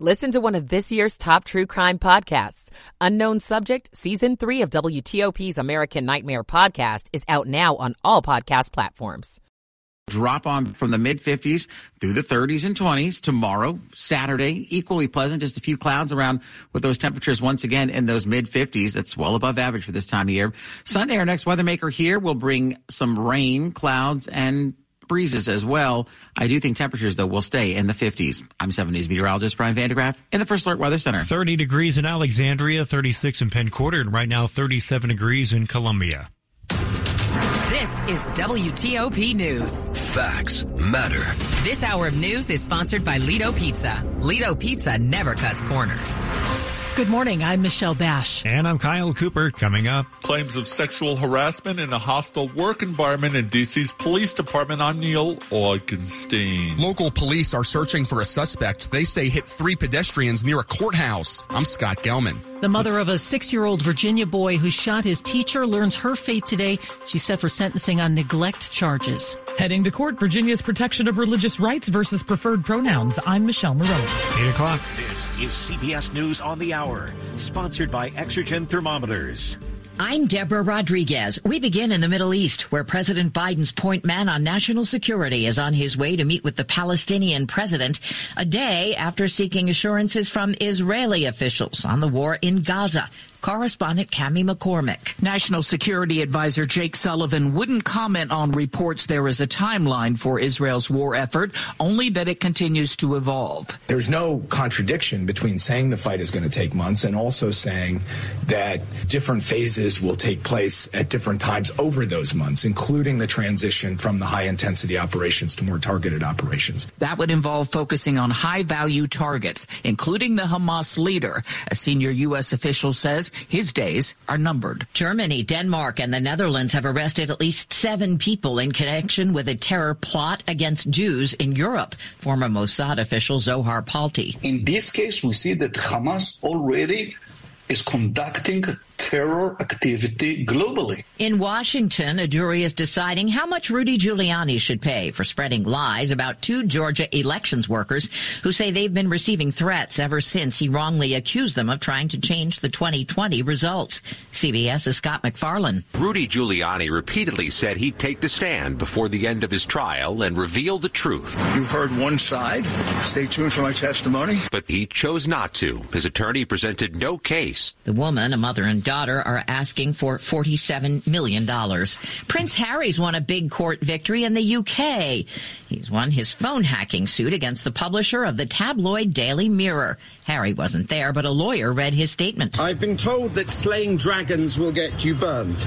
Listen to one of this year's top true crime podcasts. Unknown Subject, Season 3 of WTOP's American Nightmare podcast is out now on all podcast platforms. Drop on from the mid 50s through the 30s and 20s tomorrow, Saturday. Equally pleasant, just a few clouds around with those temperatures once again in those mid 50s. That's well above average for this time of year. Sunday, our next weather maker here will bring some rain, clouds, and breezes as well. I do think temperatures, though, will stay in the 50s. I'm 7 News meteorologist Brian van de Graaff in the First Alert Weather Center. 30 degrees in Alexandria, 36 in Penn Quarter, and right now 37 degrees in Columbia. This is WTOP News. Facts matter. This hour of news is sponsored by Lido Pizza. Lido Pizza never cuts corners. Good morning. I'm Michelle Basch. And I'm Kyle Cooper. Coming up. Claims of sexual harassment in a hostile work environment in DC's police department. I'm Neil Augenstein. Local police are searching for a suspect they say hit three pedestrians near a courthouse. I'm Scott Gelman. The mother of a six year old Virginia boy who shot his teacher learns her fate today. She's set for sentencing on neglect charges. Heading to court, Virginia's protection of religious rights versus preferred pronouns. I'm Michelle Morelli. 8 o'clock. This is CBS News on the Hour, sponsored by Exergen Thermometers. I'm Deborah Rodriguez. We begin in the Middle East, where President Biden's point man on national security is on his way to meet with the Palestinian president a day after seeking assurances from Israeli officials on the war in Gaza. Correspondent Cami McCormick. National Security Advisor Jake Sullivan wouldn't comment on reports there is a timeline for Israel's war effort, only that it continues to evolve. There's no contradiction between saying the fight is going to take months and also saying that different phases will take place at different times over those months, including the transition from the high intensity operations to more targeted operations. That would involve focusing on high value targets, including the Hamas leader. A senior U.S. official says his days are numbered. Germany, Denmark, and the Netherlands have arrested at least seven people in connection with a terror plot against Jews in Europe. Former Mossad official Zohar Palti. In this case, we see that Hamas already is conducting terror activity globally. In Washington, a jury is deciding how much Rudy Giuliani should pay for spreading lies about two Georgia elections workers who say they've been receiving threats ever since he wrongly accused them of trying to change the 2020 results. CBS's Scott MacFarlane. Rudy Giuliani repeatedly said he'd take the stand before the end of his trial and reveal the truth. You've heard one side. Stay tuned for my testimony. But he chose not to. His attorney presented no case. The woman, a mother and daughter, are asking for $47 million. Prince Harry's won a big court victory in the UK. He's won his phone hacking suit against the publisher of the tabloid Daily Mirror. Harry wasn't there, but a lawyer read his statement. I've been told that slaying dragons will get you burned.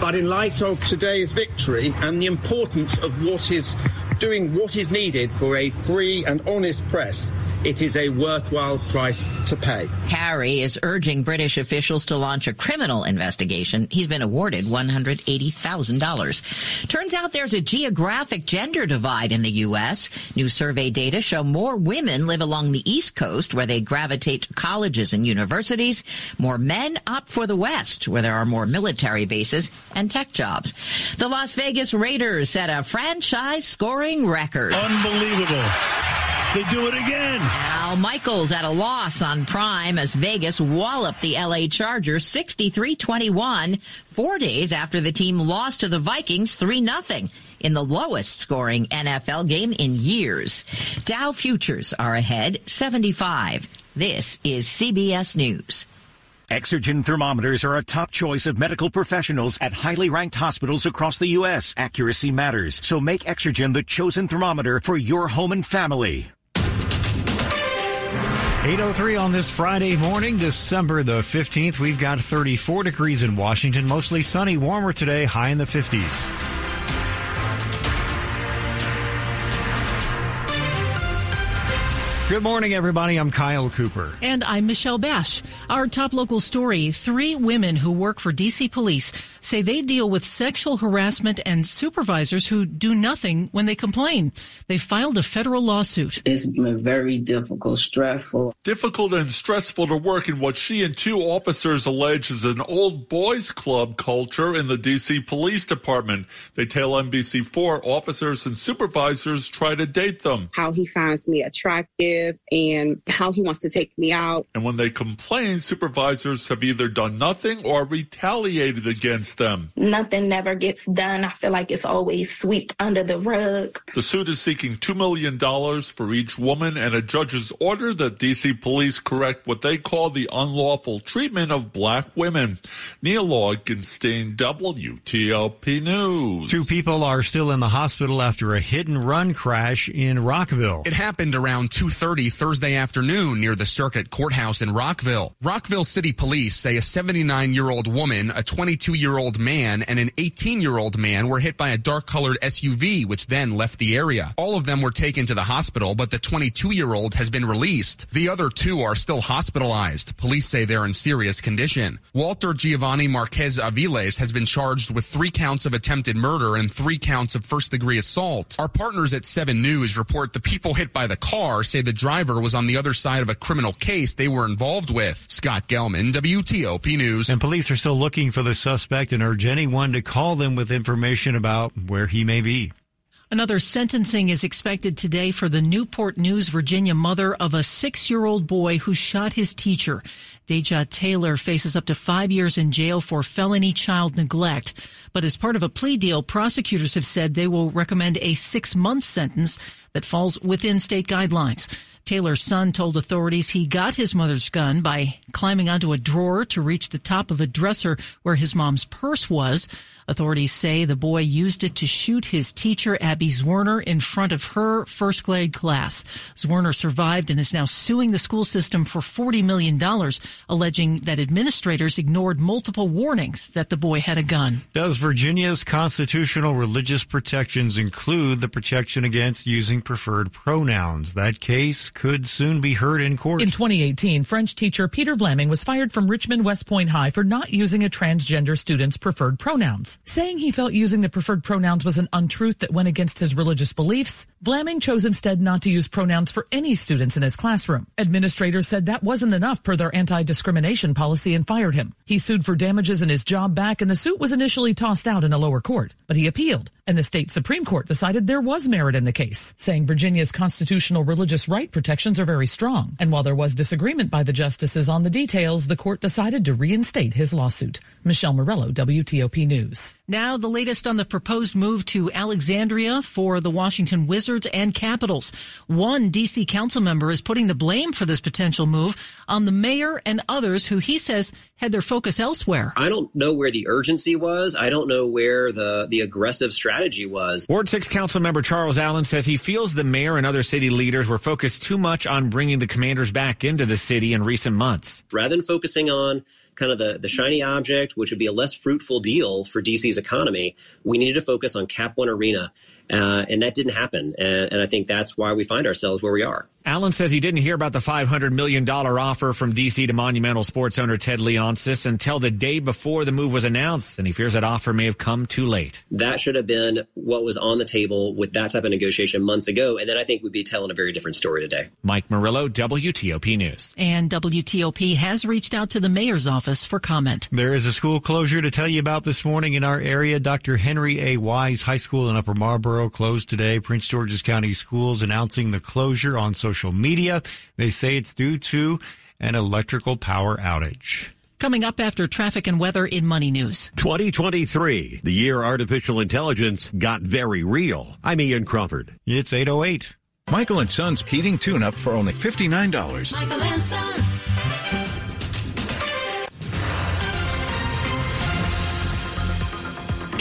But in light of today's victory and the importance of what is doing what is needed for a free and honest press, it is a worthwhile price to pay. Harry is urging British officials to launch a criminal investigation. He's been awarded $180,000. Turns out there's a geographic gender divide in the U.S. New survey data show more women live along the East Coast, where they gravitate to colleges and universities. More men opt for the West, where there are more military bases and tech jobs. The Las Vegas Raiders set a franchise scoring record. Unbelievable. They do it again. Al Michaels at a loss on Prime as Vegas walloped the LA Chargers 63-21 four days after the team lost to the Vikings 3-0 in the lowest scoring NFL game in years. Dow futures are ahead 75. This is CBS News. Exergen thermometers are a top choice of medical professionals at highly ranked hospitals across the U.S. Accuracy matters, so make Exergen the chosen thermometer for your home and family. 803 on this Friday morning, December the 15th. We've got 34 degrees in Washington, mostly sunny, warmer today, high in the 50s. Good morning, everybody. I'm Kyle Cooper. And I'm Michelle Basch. Our top local story three women who work for DC police say they deal with sexual harassment and supervisors who do nothing when they complain. They filed a federal lawsuit. It's been very difficult, stressful. Difficult and stressful to work in what she and two officers allege is an old boys club culture in the DC Police Department. They tell NBC4 officers and supervisors try to date them. How he finds me attractive live and how he wants to take me out. And when they complain, supervisors have either done nothing or retaliated against them. Nothing never gets done. I feel like it's always swept under the rug. The suit is seeking $2 million for each woman and a judge's order that DC police correct what they call the unlawful treatment of black women. Neil Augenstein, WTOP News. Two people are still in the hospital after a hit and run crash in Rockville. It happened around 2.30 Thursday afternoon near the Circuit Courthouse in Rockville. Rockville City Police say a 79-year-old woman, a 22-year-old man, and an 18-year-old man were hit by a dark-colored SUV, which then left the area. All of them were taken to the hospital, but the 22-year-old has been released. The other two are still hospitalized. Police say they're in serious condition. Walter Giovanni Marquez Aviles has been charged with three counts of attempted murder and three counts of first degree assault. Our partners at 7 News report the people hit by the car say the driver was on the other side of a criminal case they were involved with. Scott Gelman, WTOP News. And police are still looking for the suspect and urge anyone to call them with information about where he may be. Another sentencing is expected today for the Newport News, Virginia mother of a six year old boy who shot his teacher. Deja Taylor faces up to five years in jail for felony child neglect. But as part of a plea deal, prosecutors have said they will recommend a six month sentence that falls within state guidelines. Taylor's son told authorities he got his mother's gun by climbing onto a drawer to reach the top of a dresser where his mom's purse was. Authorities say the boy used it to shoot his teacher, Abby Zwerner, in front of her first grade class. Zwerner survived and is now suing the school system for $40 million, alleging that administrators ignored multiple warnings that the boy had a gun. Does Virginia's constitutional religious protections include the protection against using preferred pronouns? That case could soon be heard in court. In 2018, French teacher Peter Vlaming was fired from Richmond West Point High for not using a transgender student's preferred pronouns. Saying he felt using the preferred pronouns was an untruth that went against his religious beliefs, Vlaming chose instead not to use pronouns for any students in his classroom. Administrators said that wasn't enough per their anti-discrimination policy and fired him. He sued for damages and his job back and the suit was initially tossed out in a lower court, but he appealed and the state Supreme Court decided there was merit in the case, saying Virginia's constitutional religious right protections are very strong. And while there was disagreement by the justices on the details, the court decided to reinstate his lawsuit. Michelle Morello, WTOP News. Now the latest on the proposed move to Alexandria for the Washington Wizards and Capitals. One DC council member is putting the blame for this potential move on the mayor and others who he says had their focus elsewhere. I don't know where the urgency was. I don't know where the, the aggressive strategy was. Ward 6 council member Charles Allen says he feels the mayor and other city leaders were focused too much on bringing the commanders back into the city in recent months. Rather than focusing on kind of the, the shiny object, which would be a less fruitful deal for DC's economy, we needed to focus on Cap One Arena. Uh, and that didn't happen. And, and I think that's why we find ourselves where we are. Allen says he didn't hear about the $500 million offer from DC to Monumental Sports owner Ted Leonsis until the day before the move was announced, and he fears that offer may have come too late. That should have been what was on the table with that type of negotiation months ago, and then I think we'd be telling a very different story today. Mike Murillo, WTOP News. And WTOP has reached out to the mayor's office for comment. There is a school closure to tell you about this morning in our area. Dr. Henry A. Wise High School in Upper Marlboro closed today. Prince George's County Schools announcing the closure on social social media. They say it's due to an electrical power outage. Coming up after traffic and weather in Money News. 2023, the year artificial intelligence got very real. I'm Ian Crawford. It's 808. Michael and Son's heating tune up for only $59. Michael and Son.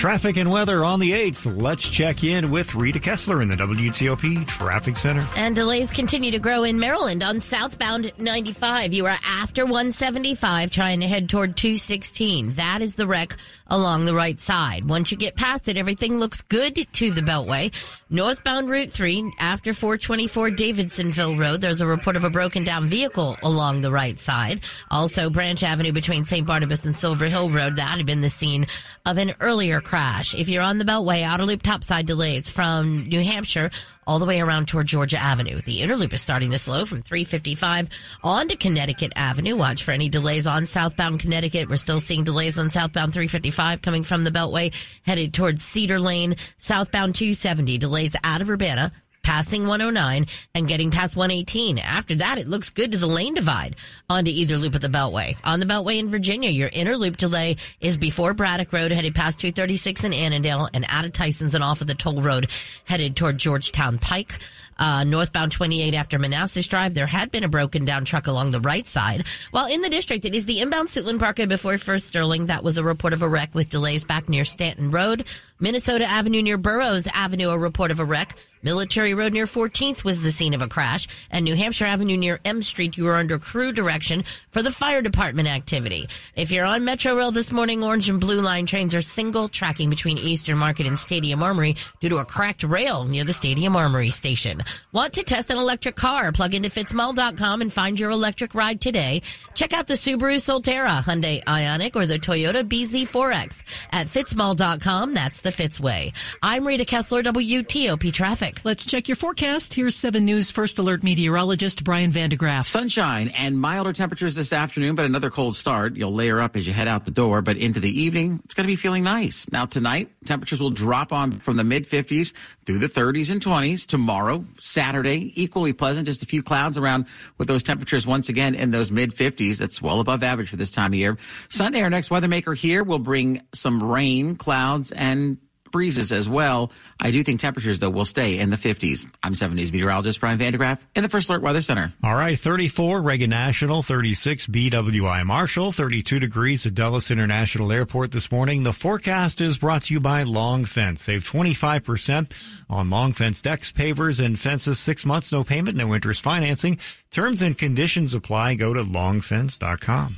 Traffic and weather on the 8th. Let's check in with Rita Kessler in the WTOP Traffic Center. And delays continue to grow in Maryland on southbound 95. You are after 175 trying to head toward 216. That is the wreck along the right side. Once you get past it, everything looks good to the Beltway. Northbound Route 3 after 424 Davidsonville Road, there's a report of a broken down vehicle along the right side. Also, Branch Avenue between St. Barnabas and Silver Hill Road, that had been the scene of an earlier crash. If you're on the Beltway, outer loop topside delays from New Hampshire all the way around toward Georgia Avenue. The inner loop is starting to slow from 355 on to Connecticut Avenue. Watch for any delays on southbound Connecticut. We're still seeing delays on southbound 355 coming from the Beltway headed towards Cedar Lane. Southbound 270 delays out of Urbana passing 109 and getting past 118. After that, it looks good to the lane divide onto either loop of the Beltway. On the Beltway in Virginia, your inner loop delay is before Braddock Road, headed past 236 in Annandale and out of Tyson's and off of the toll road, headed toward Georgetown Pike. Uh, northbound 28 after Manassas Drive, there had been a broken down truck along the right side. While in the district, it is the inbound Suitland Parkway before Firth Sterling. That was a report of a wreck with delays back near Stanton Road. Minnesota Avenue near Burroughs Avenue, a report of a wreck. Military Road near 14th was the scene of a crash, and New Hampshire Avenue near M Street, you are under crew direction for the fire department activity. If you're on Metro Rail this morning, orange and blue line trains are single tracking between Eastern Market and Stadium Armory due to a cracked rail near the Stadium Armory station. Want to test an electric car? Plug into fitzmall.com and find your electric ride today. Check out the Subaru Solterra, Hyundai Ioniq, or the Toyota BZ4X at fitzmall.com. That's the Fitzway. I'm Rita Kessler, WTOP Traffic. Let's check your forecast. Here's 7 News First Alert meteorologist Brian van de Graaff. Sunshine and milder temperatures this afternoon, but another cold start. You'll layer up as you head out the door, but into the evening, it's going to be feeling nice. Now tonight, temperatures will drop on from the mid 50s through the 30s and 20s. Tomorrow, Saturday, equally pleasant, just a few clouds around with those temperatures once again in those mid 50s. That's well above average for this time of year. Sunday, our next weather maker here will bring some rain, clouds, and breezes as well. I do think temperatures, though, will stay in the 50s. I'm 7 News meteorologist Brian van de Graaff in the First Alert Weather Center. All right, 34 Reagan National, 36 BWI Marshall, 32 degrees at Dulles International Airport this morning. The forecast is brought to you by Long Fence. Save 25% on Long Fence decks, pavers, and fences. Six months, no payment, no interest financing. Terms and conditions apply. Go to longfence.com.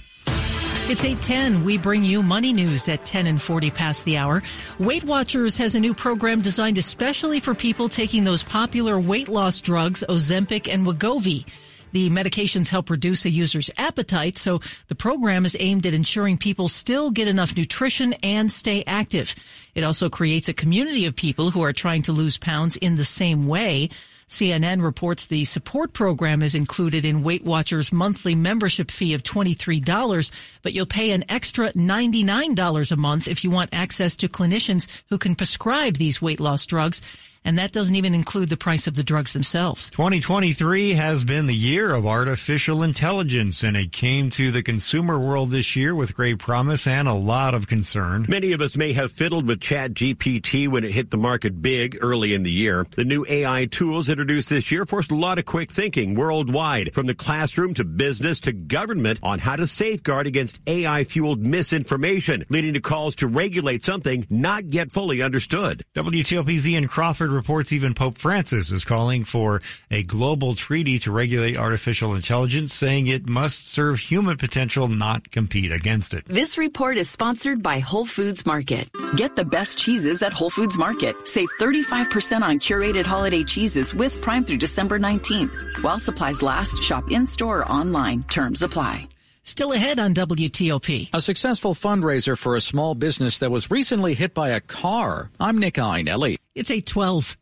It's 810. We bring you money news at 10 and 40 past the hour. Weight Watchers has a new program designed especially for people taking those popular weight loss drugs, Ozempic and Wegovy. The medications help reduce a user's appetite, so the program is aimed at ensuring people still get enough nutrition and stay active. It also creates a community of people who are trying to lose pounds in the same way. CNN reports the support program is included in Weight Watchers monthly membership fee of $23, but you'll pay an extra $99 a month if you want access to clinicians who can prescribe these weight loss drugs. And that doesn't even include the price of the drugs themselves. 2023 has been the year of artificial intelligence, and it came to the consumer world this year with great promise and a lot of concern. Many of us may have fiddled with Chat GPT when it hit the market big early in the year. The new AI tools introduced this year forced a lot of quick thinking worldwide, from the classroom to business to government, on how to safeguard against AI fueled misinformation, leading to calls to regulate something not yet fully understood. WTOP's Ian Crawford reports even Pope Francis is calling for a global treaty to regulate artificial intelligence, saying it must serve human potential, not compete against it. This report is sponsored by Whole Foods Market. Get the best cheeses at Whole Foods Market. Save 35% on curated holiday cheeses with Prime through December 19th. While supplies last, shop in store or online. Terms apply. Still ahead on WTOP. A successful fundraiser for a small business that was recently hit by a car. I'm Nick Iannelli. It's 812.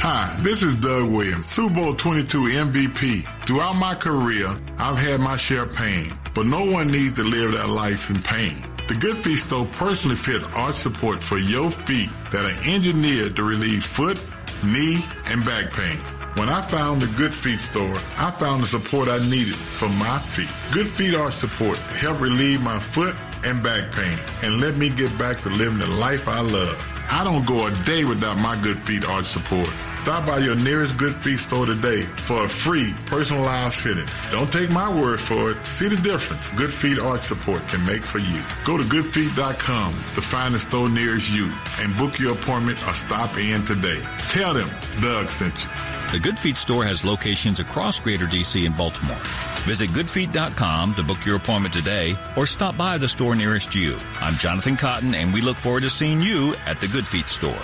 Hi, this is Doug Williams, Super Bowl 22 MVP. Throughout my career, I've had my share of pain, but no one needs to live that life in pain. The Good Feet Store personally fit arch support for your feet that are engineered to relieve foot, knee, and back pain. When I found the Good Feet store, I found the support I needed for my feet. Good Feet Arch Support helped relieve my foot and back pain and let me get back to living the life I love. I don't go a day without my Good Feet Arch Support. Stop by your nearest Good Feet store today for a free personalized fitting. Don't take my word for it. See the difference Good Feet Arch Support can make for you. Go to goodfeet.com to find the store nearest you and book your appointment or stop in today. Tell them Doug sent you. The Good Feet store has locations across Greater DC and Baltimore. Visit goodfeet.com to book your appointment today or stop by the store nearest you. I'm Jonathan Cotton and we look forward to seeing you at the Good Feet store.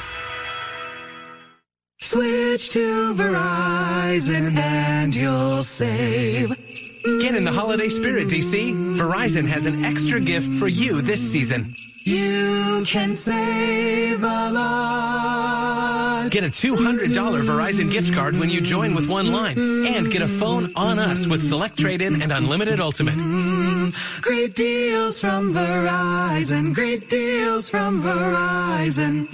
Switch to Verizon and you'll save. Get in the holiday spirit, DC. Verizon has an extra gift for you this season. You can save a lot. Get a $200 Verizon gift card when you join with one line and get a phone on us with Select Trade-In and Unlimited Ultimate. Great deals from Verizon. Great deals from Verizon.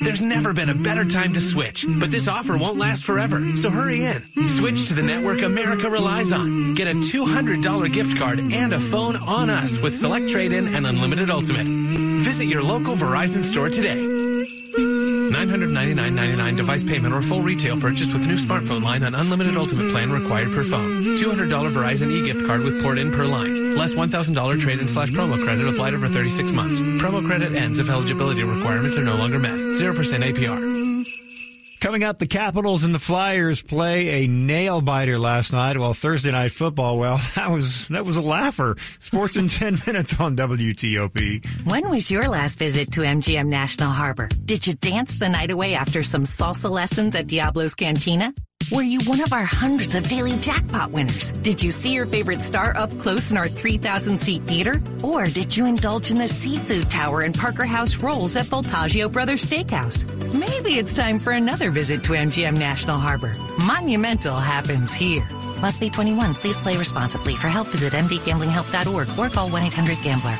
There's never been a better time to switch, but this offer won't last forever. So hurry in. Switch to the network America relies on. Get a $200 gift card and a phone on us with Select Trade-In and Unlimited Ultimate. Visit your local Verizon store today. $999.99 device payment or full retail purchase with new smartphone line on unlimited ultimate plan required per phone. $200 Verizon e-gift card with port in per line. Less $1,000 trade-in slash promo credit applied over 36 months. Promo credit ends if eligibility requirements are no longer met. 0% APR. Coming up, the Capitals and the Flyers play a nail biter last night. While Thursday night football, well, that was that was a laugher. Sports in ten minutes on WTOP. When was your last visit to MGM National Harbor? Did you dance the night away after some salsa lessons at Diablo's Cantina? Were you one of our hundreds of daily jackpot winners? Did you see your favorite star up close in our 3,000 seat theater? Or did you indulge in the seafood tower and Parker House rolls at Voltaggio Brothers Steakhouse? Maybe it's time for another visit to MGM National Harbor. Monumental happens here. Must be 21. Please play responsibly. For help, visit mdgamblinghelp.org or call 1-800-GAMBLER.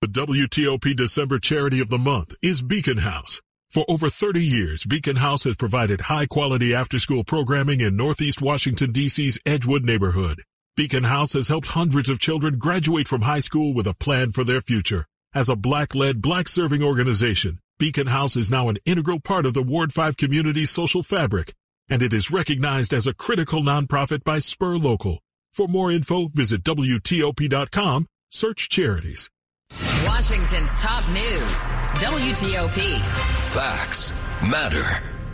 The WTOP December charity of the month is Beacon House. For over 30 years, Beacon House has provided high quality after school programming in Northeast Washington, D.C.'s Edgewood neighborhood. Beacon House has helped hundreds of children graduate from high school with a plan for their future. As a black-led, black-serving organization, Beacon House is now an integral part of the Ward 5 community's social fabric, and it is recognized as a critical nonprofit by Spur Local. For more info, visit WTOP.com, search charities. Washington's top news. WTOP. Facts matter.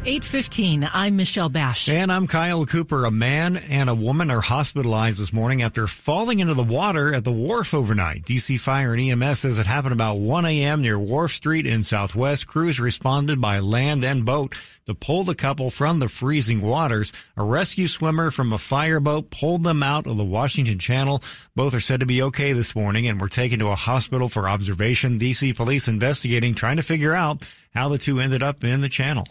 815, I'm Michelle Basch. And I'm Kyle Cooper. A man and a woman are hospitalized this morning after falling into the water at the wharf overnight. DC Fire and EMS says it happened about 1 a.m. near Wharf Street in Southwest. Crews responded by land and boat to pull the couple from the freezing waters. A rescue swimmer from a fireboat pulled them out of the Washington Channel. Both are said to be okay this morning and were taken to a hospital for observation. DC police investigating, trying to figure out how the two ended up in the channel.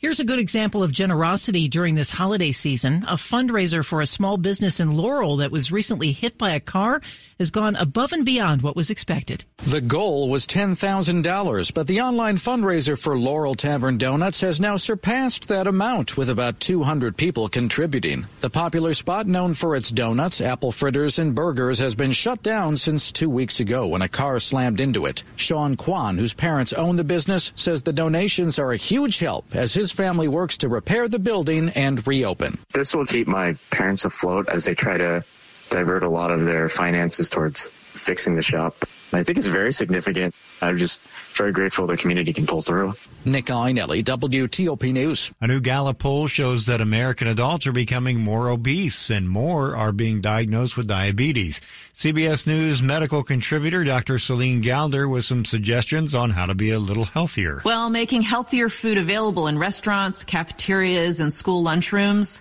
Here's a good example of generosity during this holiday season. A fundraiser for a small business in Laurel that was recently hit by a car has gone above and beyond what was expected. The goal was $10,000, but the online fundraiser for Laurel Tavern Donuts has now surpassed that amount with about 200 people contributing. The popular spot known for its donuts, apple fritters, and burgers has been shut down since two weeks ago when a car slammed into it. Sean Kwan, whose parents own the business, says the donations are a huge help as his family works to repair the building and reopen. This will keep my parents afloat as they try to divert a lot of their finances towards fixing the shop. I think it's very significant. I'm just very grateful the community can pull through. Nick Iannelli, WTOP News. A new Gallup poll shows that American adults are becoming more obese and more are being diagnosed with diabetes. CBS News medical contributor Dr. Celine Gounder with some suggestions on how to be a little healthier. Well, making healthier food available in restaurants, cafeterias, and school lunchrooms,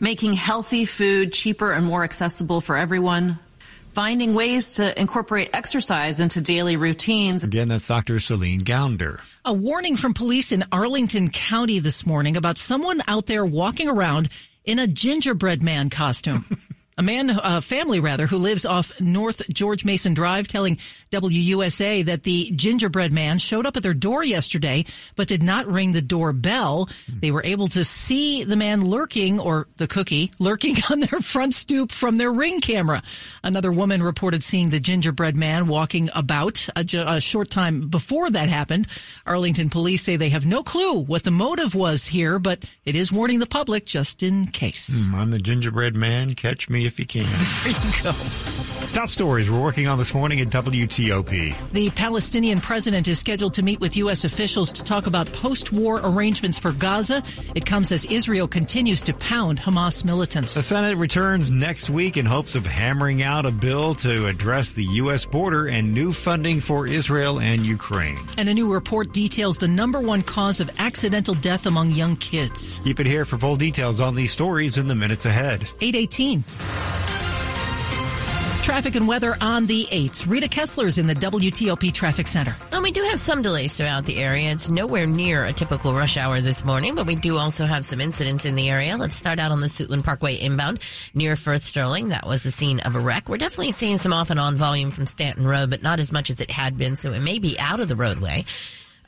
making healthy food cheaper and more accessible for everyone, finding ways to incorporate exercise into daily routines. Again, that's Dr. Celine Gounder. A warning from police in Arlington County this morning about someone out there walking around in a gingerbread man costume. a man, a family rather, who lives off North George Mason Drive telling WUSA that the gingerbread man showed up at their door yesterday, but did not ring the doorbell. They were able to see the man lurking, or the cookie, lurking on their front stoop from their ring camera. Another woman reported seeing the gingerbread man walking about a, a short time before that happened. Arlington police say they have no clue what the motive was here, but it is warning the public just in case. Mm, I'm the gingerbread man. Catch me if you can. There you go. Top stories we're working on this morning at WTOP. The Palestinian president is scheduled to meet with U.S. officials to talk about post war arrangements for Gaza. It comes as Israel continues to pound Hamas militants. The Senate returns next week in hopes of hammering out a bill to address the U.S. border and new funding for Israel and Ukraine. And a new report details the number one cause of accidental death among young kids. Keep it here for full details on these stories in the minutes ahead. 818. Traffic and weather on the 8th. Rita Kessler's in the WTOP Traffic Center. Well, we do have some delays throughout the area. It's nowhere near a typical rush hour this morning, but we do also have some incidents in the area. Let's start out on the Suitland Parkway inbound near Firth Sterling. That was the scene of a wreck. We're definitely seeing some off and on volume from Stanton Road, but not as much as it had been, so it may be out of the roadway.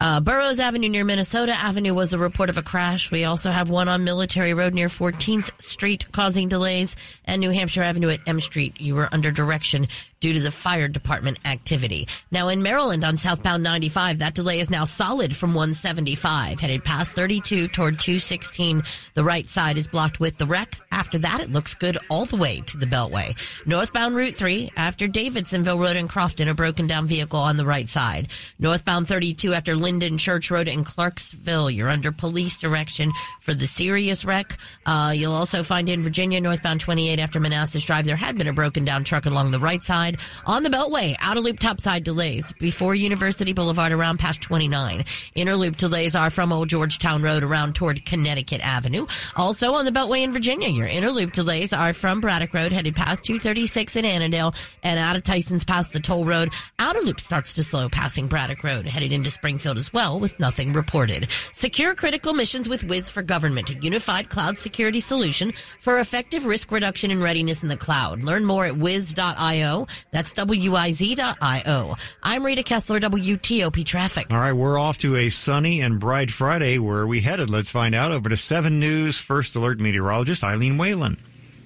Uh, Burroughs Avenue near Minnesota Avenue was the report of a crash. We also have one on Military Road near 14th Street causing delays and New Hampshire Avenue at M Street. You were under direction due to the fire department activity. Now in Maryland on southbound 95, that delay is now solid from 175 headed past 32 toward 216. The right side is blocked with the wreck. After that, it looks good all the way to the Beltway. Northbound Route 3 after Davidsonville Road in Crofton, a broken down vehicle on the right side. Northbound 32 after Linden Church Road in Clarksville. You're under police direction for the serious wreck. Uh, you'll also find in Virginia northbound 28 after Manassas Drive. There had been a broken down truck along the right side on the Beltway. Outer loop topside delays before University Boulevard around past 29. Inner loop delays are from Old Georgetown Road around toward Connecticut Avenue. Also on the Beltway in Virginia, your inner loop delays are from Braddock Road headed past 236 in Annandale and out of Tyson's past the toll road. Outer loop starts to slow passing Braddock Road headed into Springfield well with nothing reported. Secure critical missions with Wiz for Government, a unified cloud security solution for effective risk reduction and readiness in the cloud. Learn more at wiz.io. That's W-I-Z.io. I'm Rita Kessler, WTOP Traffic. All right, we're off to a sunny and bright Friday. Where are we headed? Let's find out. Over to 7 News First Alert meteorologist Eileen Whalen.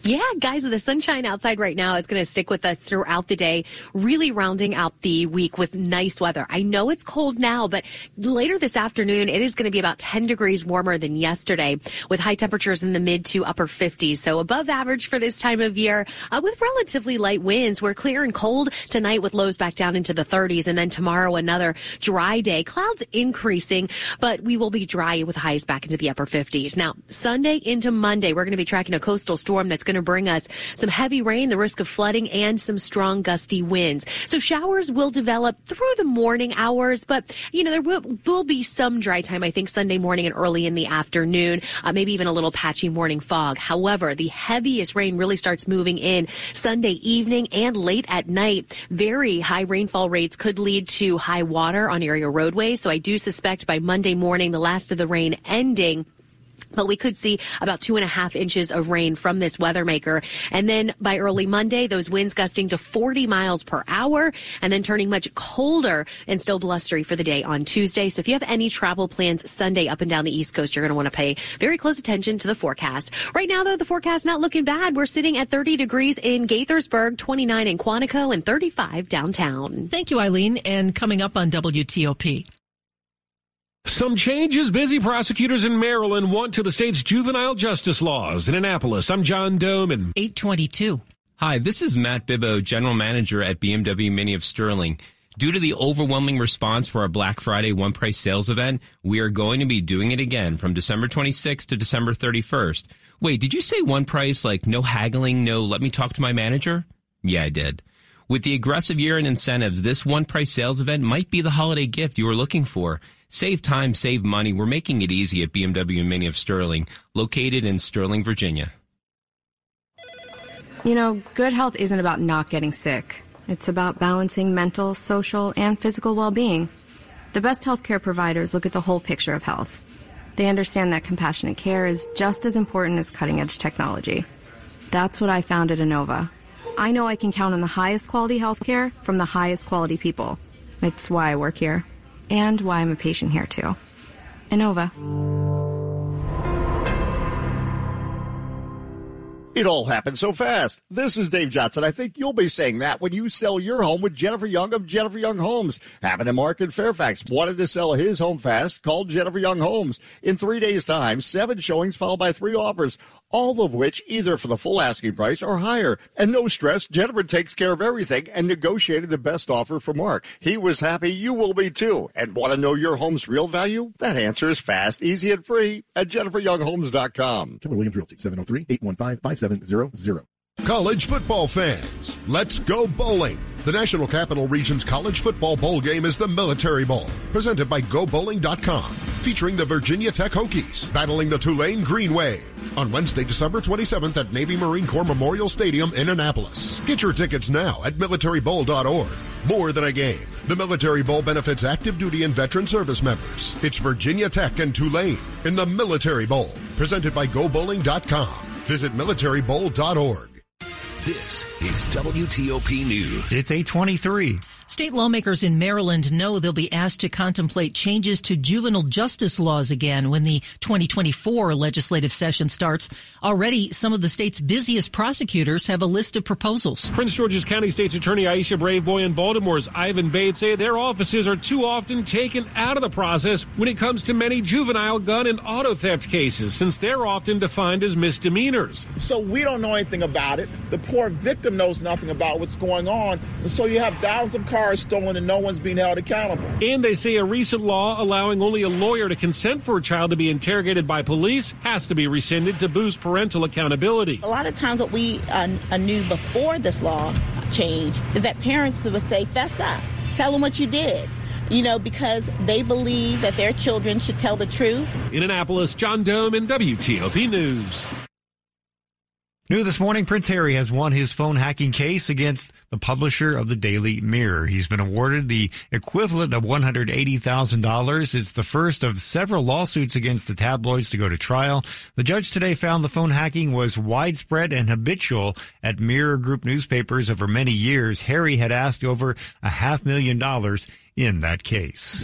Yeah, guys, the sunshine outside right now is going to stick with us throughout the day, really rounding out the week with nice weather. I know it's cold now, but later this afternoon, it is going to be about 10 degrees warmer than yesterday with high temperatures in the mid to upper 50s. So above average for this time of year uh, with relatively light winds. We're clear and cold tonight with lows back down into the 30s. And then tomorrow, another dry day. Clouds increasing, but we will be dry with highs back into the upper 50s. Now, Sunday into Monday, we're going to be tracking a coastal storm that's going to bring us some heavy rain, the risk of flooding, and some strong gusty winds. So showers will develop through the morning hours, but you know there will, will be some dry time. I think Sunday morning and early in the afternoon, uh, maybe even a little patchy morning fog. However, the heaviest rain really starts moving in Sunday evening and late at night. Very high rainfall rates could lead to high water on area roadways. So I do suspect by Monday morning, the last of the rain ending. But we could see about two and a half inches of rain from this weather maker. And then by early Monday, those winds gusting to 40 miles per hour and then turning much colder and still blustery for the day on Tuesday. So if you have any travel plans Sunday up and down the East Coast, you're going to want to pay very close attention to the forecast. Right now, though, the forecast not looking bad. We're sitting at 30 degrees in Gaithersburg, 29 in Quantico, and 35 downtown. Thank you, Eileen. And coming up on WTOP. Some changes busy prosecutors in Maryland want to the state's juvenile justice laws. In Annapolis, I'm John Domen. 822. Hi, this is Matt Bibbo, General Manager at BMW Mini of Sterling. Due to the overwhelming response for our Black Friday one price sales event, we are going to be doing it again from December 26th to December 31st. Wait, did you say one price like no haggling, no let me talk to my manager? Yeah, I did. With the aggressive year end incentives, this one price sales event might be the holiday gift you were looking for. Save time, save money. We're making it easy at BMW Mini of Sterling, located in Sterling, Virginia. You know, good health isn't about not getting sick. It's about balancing mental, social, and physical well-being. The best healthcare providers look at the whole picture of health. They understand that compassionate care is just as important as cutting-edge technology. That's what I found at Inova. I know I can count on the highest quality healthcare from the highest quality people. It's why I work here and why I'm a patient here too. Inova. It all happened so fast. This is Dave Johnson. I think you'll be saying that when you sell your home with Jennifer Young of Jennifer Young Homes. Happened to Mark in Fairfax. Wanted to sell his home fast. Called Jennifer Young Homes. In three days' time, seven showings followed by three offers all of which either for the full asking price or higher. And no stress, Jennifer takes care of everything and negotiated the best offer for Mark. He was happy, you will be too. And want to know your home's real value? That answer is fast, easy, and free at jenniferyounghomes.com. Keller Williams Realty, 703-815-5700. College football fans, let's go bowling. The National Capital Region's college football bowl game is the Military Bowl, presented by GoBowling.com. featuring the Virginia Tech Hokies battling the Tulane Green Wave on Wednesday, December 27th at Navy Marine Corps Memorial Stadium in Annapolis. Get your tickets now at militarybowl.org. More than a game, the Military Bowl benefits active duty and veteran service members. It's Virginia Tech and Tulane in the Military Bowl, presented by GoBowling.com. Visit militarybowl.org. This is WTOP News. It's 823. State lawmakers in Maryland know they'll be asked to contemplate changes to juvenile justice laws again when the 2024 legislative session starts. Already, some of the state's busiest prosecutors have a list of proposals. Prince George's County State's Attorney Aisha Braveboy and Baltimore's Ivan Bates say their offices are too often taken out of the process when it comes to many juvenile gun and auto theft cases, since they're often defined as misdemeanors. So we don't know anything about it. The poor victim knows nothing about what's going on. And so you have thousands of cars stolen and no one's being held accountable. And they say a recent law allowing only a lawyer to consent for a child to be interrogated by police has to be rescinded to boost parental accountability. A lot of times, what we uh, knew before this law change is that parents would say, fess up, tell them what you did you know, because they believe that their children should tell the truth. In Annapolis, John Domen WTOP News. New this morning, Prince Harry has won his phone hacking case against the publisher of the Daily Mirror. He's been awarded the equivalent of $180,000. It's the first of several lawsuits against the tabloids to go to trial. The judge today found the phone hacking was widespread and habitual at Mirror Group newspapers over many years. Harry had asked over a half million dollars in that case.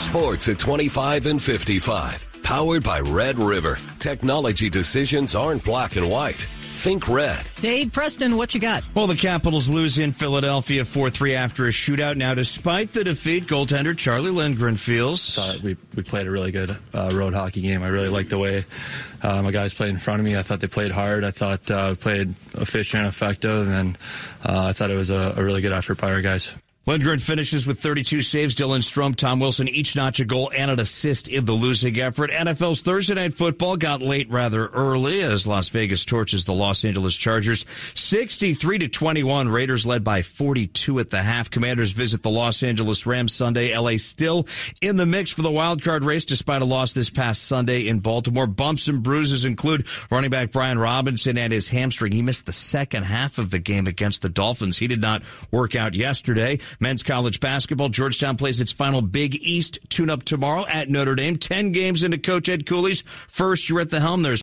Sports at 25 and 55. Powered by Red River. Technology decisions aren't black and white. Think red. Dave Preston, what you got? Well, the Capitals lose in Philadelphia 4-3 after a shootout. Now, despite the defeat, goaltender Charlie Lindgren feels... Thought we, we played a really good uh, road hockey game. I really liked the way uh, my guys played in front of me. I thought they played hard. I thought uh, played efficient, effective, and uh, I thought it was a, a really good effort by our guys. Lindgren finishes with 32 saves. Dylan Strome, Tom Wilson each notch a goal and an assist in the losing effort. NFL's Thursday night football got late rather early as Las Vegas torches the Los Angeles Chargers 63 to 21. Raiders led by 42 at the half. Commanders visit the Los Angeles Rams Sunday. LA still in the mix for the wild card race despite a loss this past Sunday in Baltimore. Bumps and bruises include running back Brian Robinson and his hamstring. He missed the second half of the game against the Dolphins. He did not work out yesterday. Men's college basketball, Georgetown plays its final Big East tune-up tomorrow at Notre Dame. Ten games into Coach Ed Cooley's first year at the helm. There's